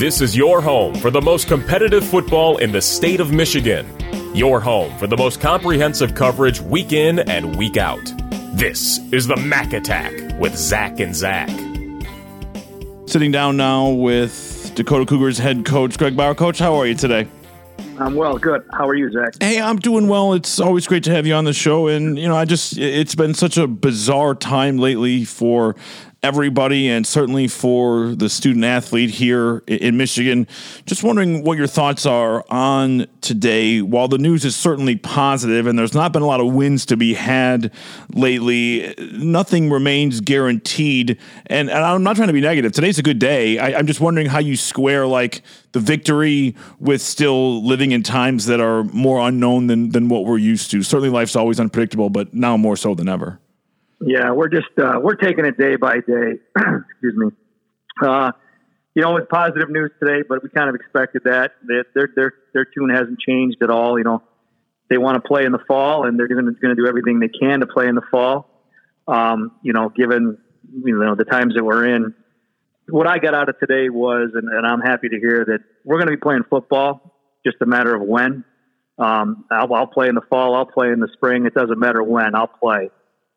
This is your home for the most competitive football in the state of Michigan. Your home for the most comprehensive coverage week in and week out. This is the Mac Attack with Zach and Zach. Sitting down now with Dakota Cougars head coach Greg Baur. Coach, how are you today? I'm well, good. How are you, Zach? Hey, I'm doing well. It's always great to have you on the show. And, you know, I just, it's been such a bizarre time lately for everybody and certainly for the student athlete here in Michigan. Just wondering what your thoughts are on today. While the news is certainly positive and there's not been a lot of wins to be had lately, nothing remains guaranteed. And, and I'm not trying to be negative. Today's a good day. I, I'm just wondering how you square like the victory with still living in times that are more unknown than, than what we're used to. Certainly life's always unpredictable, but now more so than ever. Yeah, we're just uh, we're taking it day by day. Excuse me. Uh, you know, it's positive news today, but we kind of expected that. Their their their tune hasn't changed at all. You know, they want to play in the fall, and they're going to going to do everything they can to play in the fall. Um, you know, given you know the times that we're in, what I got out of today was, and, and I'm happy to hear that we're going to be playing football. Just a matter of when. Um, I'll, I'll play in the fall. I'll play in the spring. It doesn't matter when. I'll play.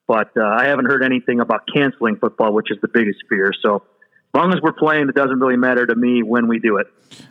But uh, I haven't heard anything about canceling football, which is the biggest fear. So long as we're playing, it doesn't really matter to me when we do it.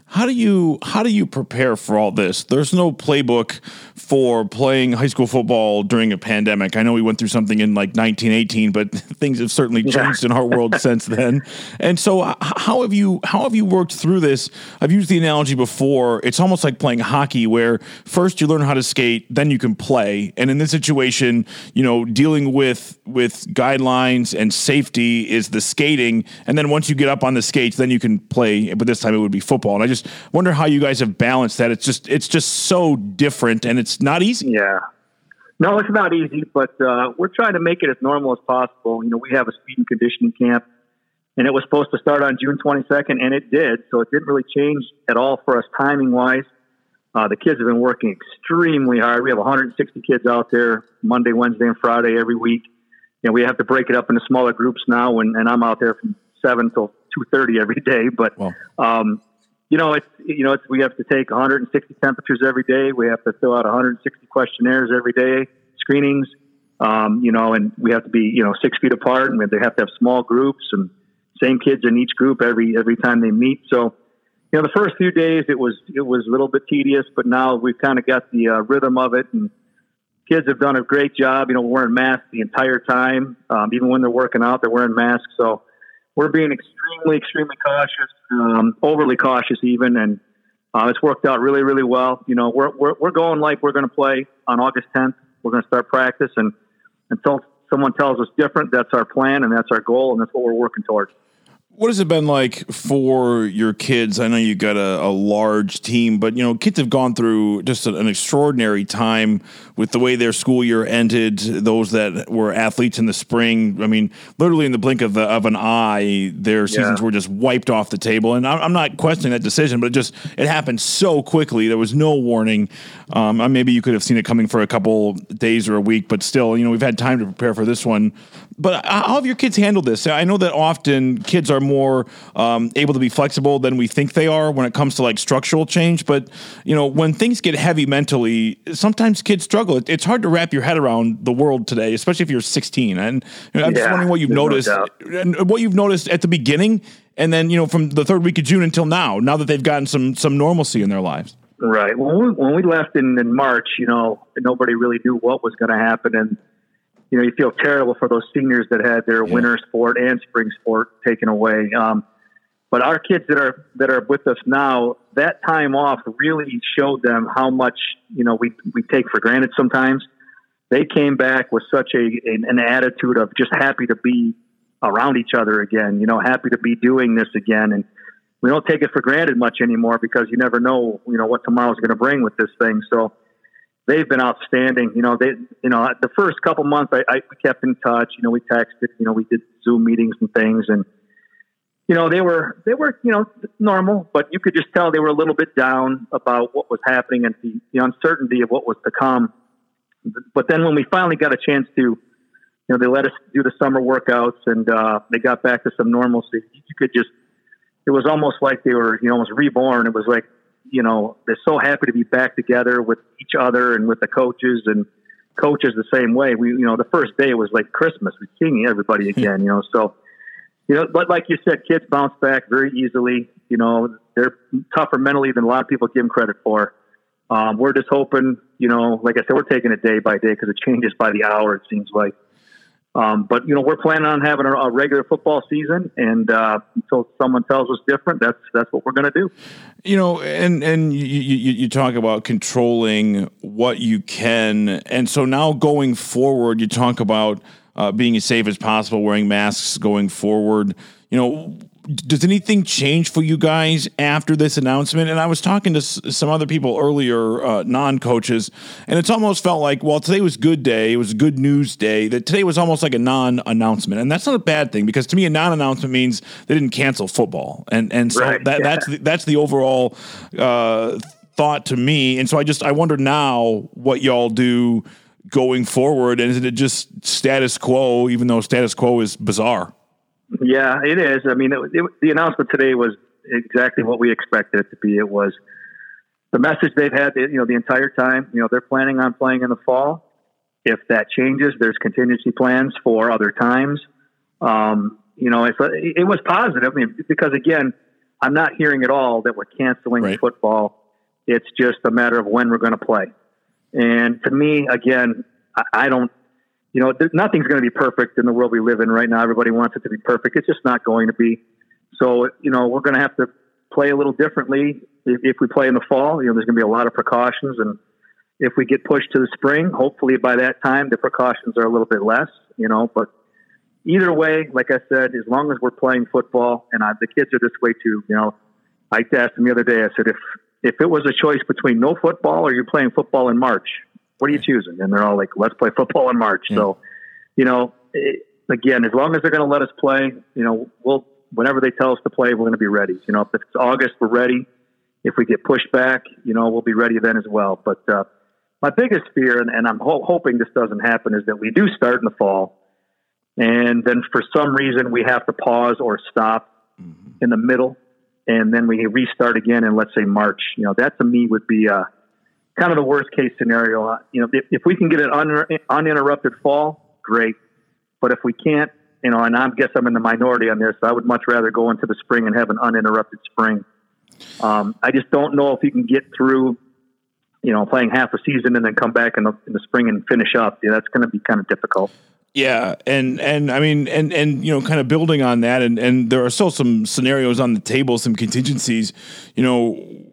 How do you how do you prepare for all this? There's no playbook for playing high school football during a pandemic. I know we went through something in like 1918, but things have certainly changed yeah. in our world since then. And so, uh, how have you how have you worked through this? I've used the analogy before. It's almost like playing hockey, where first you learn how to skate, then you can play. And in this situation, you know, dealing with with guidelines and safety is the skating, and then once you get up on the skates, then you can play. But this time it would be football. And I just just wonder how you guys have balanced that. It's just it's just so different, and it's not easy. Yeah. No, it's not easy, but uh, we're trying to make it as normal as possible. You know, we have a speed and conditioning camp, and it was supposed to start on June 22nd, and it did. So it didn't really change at all for us timing wise. Uh, the kids have been working extremely hard. We have 160 kids out there Monday, Wednesday, and Friday every week. And we have to break it up into smaller groups now, and, and I'm out there from seven till 2:30 every day. But well. um, you know, it's you know, it's, we have to take 160 temperatures every day. We have to fill out 160 questionnaires every day, screenings. Um, you know, and we have to be you know six feet apart, and they have to have small groups and same kids in each group every every time they meet. So, you know, the first few days it was it was a little bit tedious, but now we've kind of got the uh, rhythm of it, and kids have done a great job. You know, wearing masks the entire time, um, even when they're working out, they're wearing masks. So we're being extremely, extremely cautious, um, overly cautious even, and uh, it's worked out really, really well. You know, we're we're, we're going like we're going to play on August 10th. We're going to start practice, and until someone tells us different, that's our plan and that's our goal, and that's what we're working towards. What has it been like for your kids? I know you got a, a, large team, but you know, kids have gone through just an extraordinary time with the way their school year ended. Those that were athletes in the spring, I mean, literally in the blink of, the, of an eye, their seasons yeah. were just wiped off the table. And I'm not questioning that decision, but it just it happened so quickly. There was no warning. Um, maybe you could have seen it coming for a couple days or a week, but still, you know, we've had time to prepare for this one. But how have your kids handled this? I know that often kids are more um, able to be flexible than we think they are when it comes to like structural change. But you know, when things get heavy mentally, sometimes kids struggle. It's hard to wrap your head around the world today, especially if you're 16. And you know, I'm yeah, just wondering what you've noticed, no and what you've noticed at the beginning, and then you know from the third week of June until now. Now that they've gotten some some normalcy in their lives. Right. When we, when we left in, in March, you know, nobody really knew what was going to happen, and you know, you feel terrible for those seniors that had their yeah. winter sport and spring sport taken away. Um, but our kids that are that are with us now, that time off really showed them how much you know we we take for granted sometimes. They came back with such a an, an attitude of just happy to be around each other again. You know, happy to be doing this again, and we don't take it for granted much anymore because you never know you know what tomorrow's going to bring with this thing. So they've been outstanding. You know, they, you know, the first couple months I, I kept in touch. You know, we texted. You know, we did Zoom meetings and things, and you know, they were they were you know normal, but you could just tell they were a little bit down about what was happening and the, the uncertainty of what was to come. But then when we finally got a chance to, you know, they let us do the summer workouts and uh, they got back to some normalcy. You could just it was almost like they were, you know, almost reborn. It was like, you know, they're so happy to be back together with each other and with the coaches and coaches the same way. We, you know, the first day was like Christmas. We're seeing everybody again, you know, so, you know, but like you said, kids bounce back very easily. You know, they're tougher mentally than a lot of people give them credit for. Um, we're just hoping, you know, like I said, we're taking it day by day because it changes by the hour. It seems like. Um, but you know, we're planning on having a, a regular football season, and uh, until someone tells us different, that's that's what we're going to do. You know, and and you, you, you talk about controlling what you can, and so now going forward, you talk about uh, being as safe as possible, wearing masks going forward. You know, does anything change for you guys after this announcement? And I was talking to s- some other people earlier, uh, non coaches, and it's almost felt like, well, today was good day. It was a good news day. That today was almost like a non announcement. And that's not a bad thing because to me, a non announcement means they didn't cancel football. And, and so Right, that, yeah. that's, the, that's the overall uh, thought to me. And so I just, I wonder now what y'all do going forward. And is it just status quo, even though status quo is bizarre? Yeah, it is. I mean, it, it, the announcement today was exactly what we expected it to be. It was the message they've had, you know, the entire time. You know, they're planning on playing in the fall. If that changes, there's contingency plans for other times. Um, you know, it's, it was positive I mean, because again, I'm not hearing at all that we're canceling Right. football. It's just a matter of when we're going to play. And to me, again, I, I don't you know, nothing's going to be perfect in the world we live in right now. Everybody wants it to be perfect. It's just not going to be. So, you know, we're going to have to play a little differently if, if we play in the fall. You know, there's going to be a lot of precautions, and if we get pushed to the spring, hopefully by that time the precautions are a little bit less. You know, but either way, like I said, as long as we're playing football, and I, the kids are this way too. You know, I asked them the other day. I said, if if it was a choice between no football or you're playing football in March, what are you choosing? And they're all like, let's play football in March. So, you know, it, again, as long as they're going to let us play, you know, we'll whenever they tell us to play, we're going to be ready. You know, if it's August, we're ready. If we get pushed back, you know, we'll be ready then as well. But uh, my biggest fear, and, and I'm ho- hoping this doesn't happen, is that we do start in the fall, and then for some reason we have to pause or stop in the middle, and then we restart again in let's say March. You know, that to me would be uh, kind of the worst case scenario. Uh, you know, if, if we can get an un- uninterrupted fall, great. But if we can't, you know, and I guess I'm in the minority on this, I would much rather go into the spring and have an uninterrupted spring. Um, I just don't know if you can get through, you know, playing half a season and then come back in the, in the spring and finish up. Yeah, that's going to be kind of difficult. Yeah, and and I mean, and and you know, kind of building on that, and and there are still some scenarios on the table, some contingencies. You know,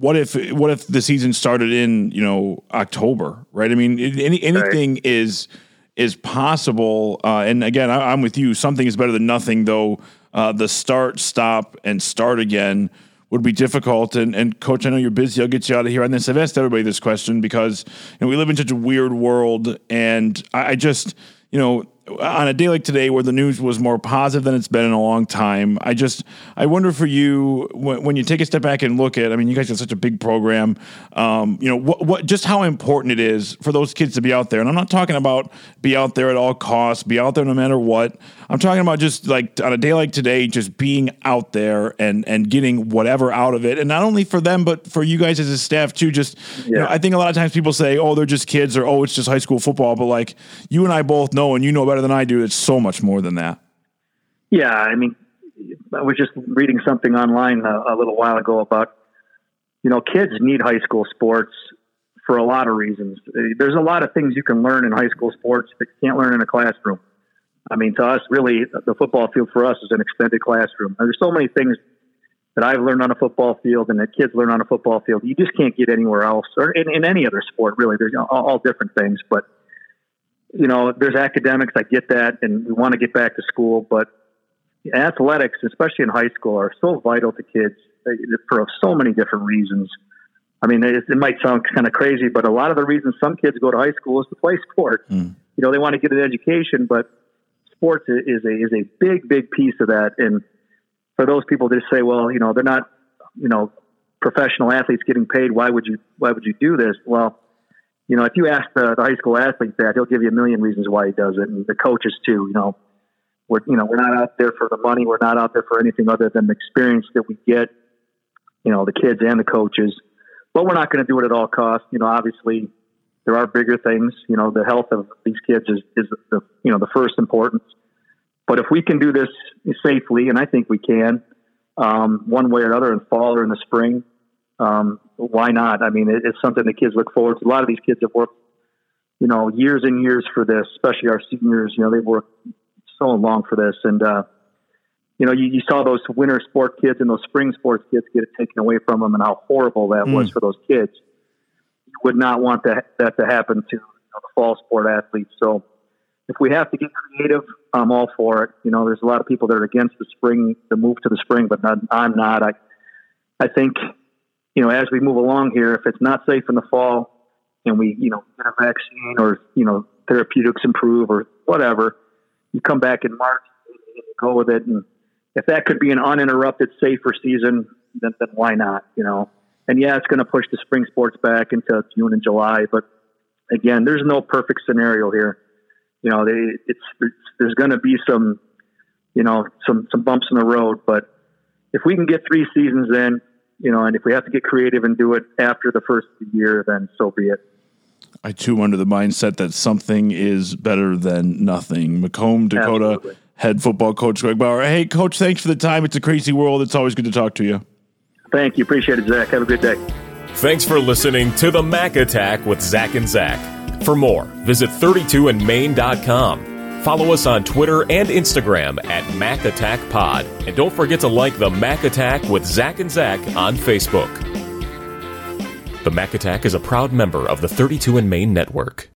what if what if the season started in you know October, right? I mean, any anything is is possible. Uh, and again, I, I'm with you. Something is better than nothing, though. Uh, the start, stop, and start again would be difficult. And, and coach, I know you're busy. I'll get you out of here on this. I've asked everybody this question because you know, we live in such a weird world, and I, I just you know on a day like today where the news was more positive than it's been in a long time i just i wonder for you when, when you take a step back and look at i mean you guys have such a big program um, you know what, what just how important it is for those kids to be out there. And i'm not talking about be out there at all costs be out there no matter what. I'm talking about just like on a day like today just being out there and and getting whatever out of it. And not only for them but for you guys as a staff too just you know i think a lot of times people say oh they're just kids or oh it's just high school football. But like you and i both know and you know better than i do it's so much more than that Yeah, I mean, I was just reading something online a, a little while ago about, you know, kids need high school sports for a lot of reasons. There's a lot of things you can learn in high school sports that you can't learn in a classroom. I mean, to us, really, the football field for us is an extended classroom. There's so many things that I've learned on a football field and that kids learn on a football field. You just can't get anywhere else or in, in any other sport, really. There's all, all different things, but you know, there's academics. I get that, and we want to get back to school, but athletics, especially in high school, are so vital to kids for so many different reasons. I mean, it, it might sound kind of crazy, but a lot of the reasons some kids go to high school is to play sports. Hmm. You know, they want to get an education, but sports is a is a big, big piece of that. And for those people that say, well, you know, they're not, you know, professional athletes getting paid. Why would you Why would you do this? Well, you know, if you ask the, the high school athlete that, he'll give you a million reasons why he does it, and the coaches too. You know, We're you know we're not out there for the money. We're not out there for anything other than the experience that we get. You know, the kids and the coaches. But we're not going to do it at all costs. You know, obviously there are bigger things. You know, the health of these kids is is the you know the first importance. But if we can do this safely, and I think we can, um, one way or another, in fall or in the spring, um, why not? I mean, it, it's something the kids look forward to. A lot of these kids have worked, you know, years and years for this, especially our seniors. You know, they've worked so long for this, and uh, you know, you, you saw those winter sport kids and those spring sports kids get it taken away from them, and how horrible that mm. was for those kids. You would not want that that to happen to you know, the fall sport athletes. So, if we have to get creative, I'm all for it. You know, there's a lot of people that are against the spring, the move to the spring, but not, I'm not. I, I think, you know, as we move along here, if it's not safe in the fall, and we, you know, get a vaccine or you know therapeutics improve or whatever, you come back in March and go with it. And if that could be an uninterrupted, safer season, then, then why not? You know, and yeah, it's going to push the spring sports back into June and July. But again, there's no perfect scenario here. You know, they, it's, it's there's going to be some, you know, some some bumps in the road. But if we can get three seasons in, you know, and if we have to get creative and do it after the first year, then so be it. I too under the mindset that something is better than nothing. Macomb, Dakota Absolutely. head football coach Greg Baur. Hey, coach, thanks for the time. It's a crazy world. It's always good to talk to you. Thank you. Appreciate it, Zach. Have a good day. Thanks for listening to the Mac Attack with Zach and Zach. For more, visit 32andmain.com. Follow us on Twitter and Instagram at Mac Attack Pod. And don't forget to like the Mac Attack with Zach and Zach on Facebook. The Mac Attack is a proud member of the 32 and Main Network.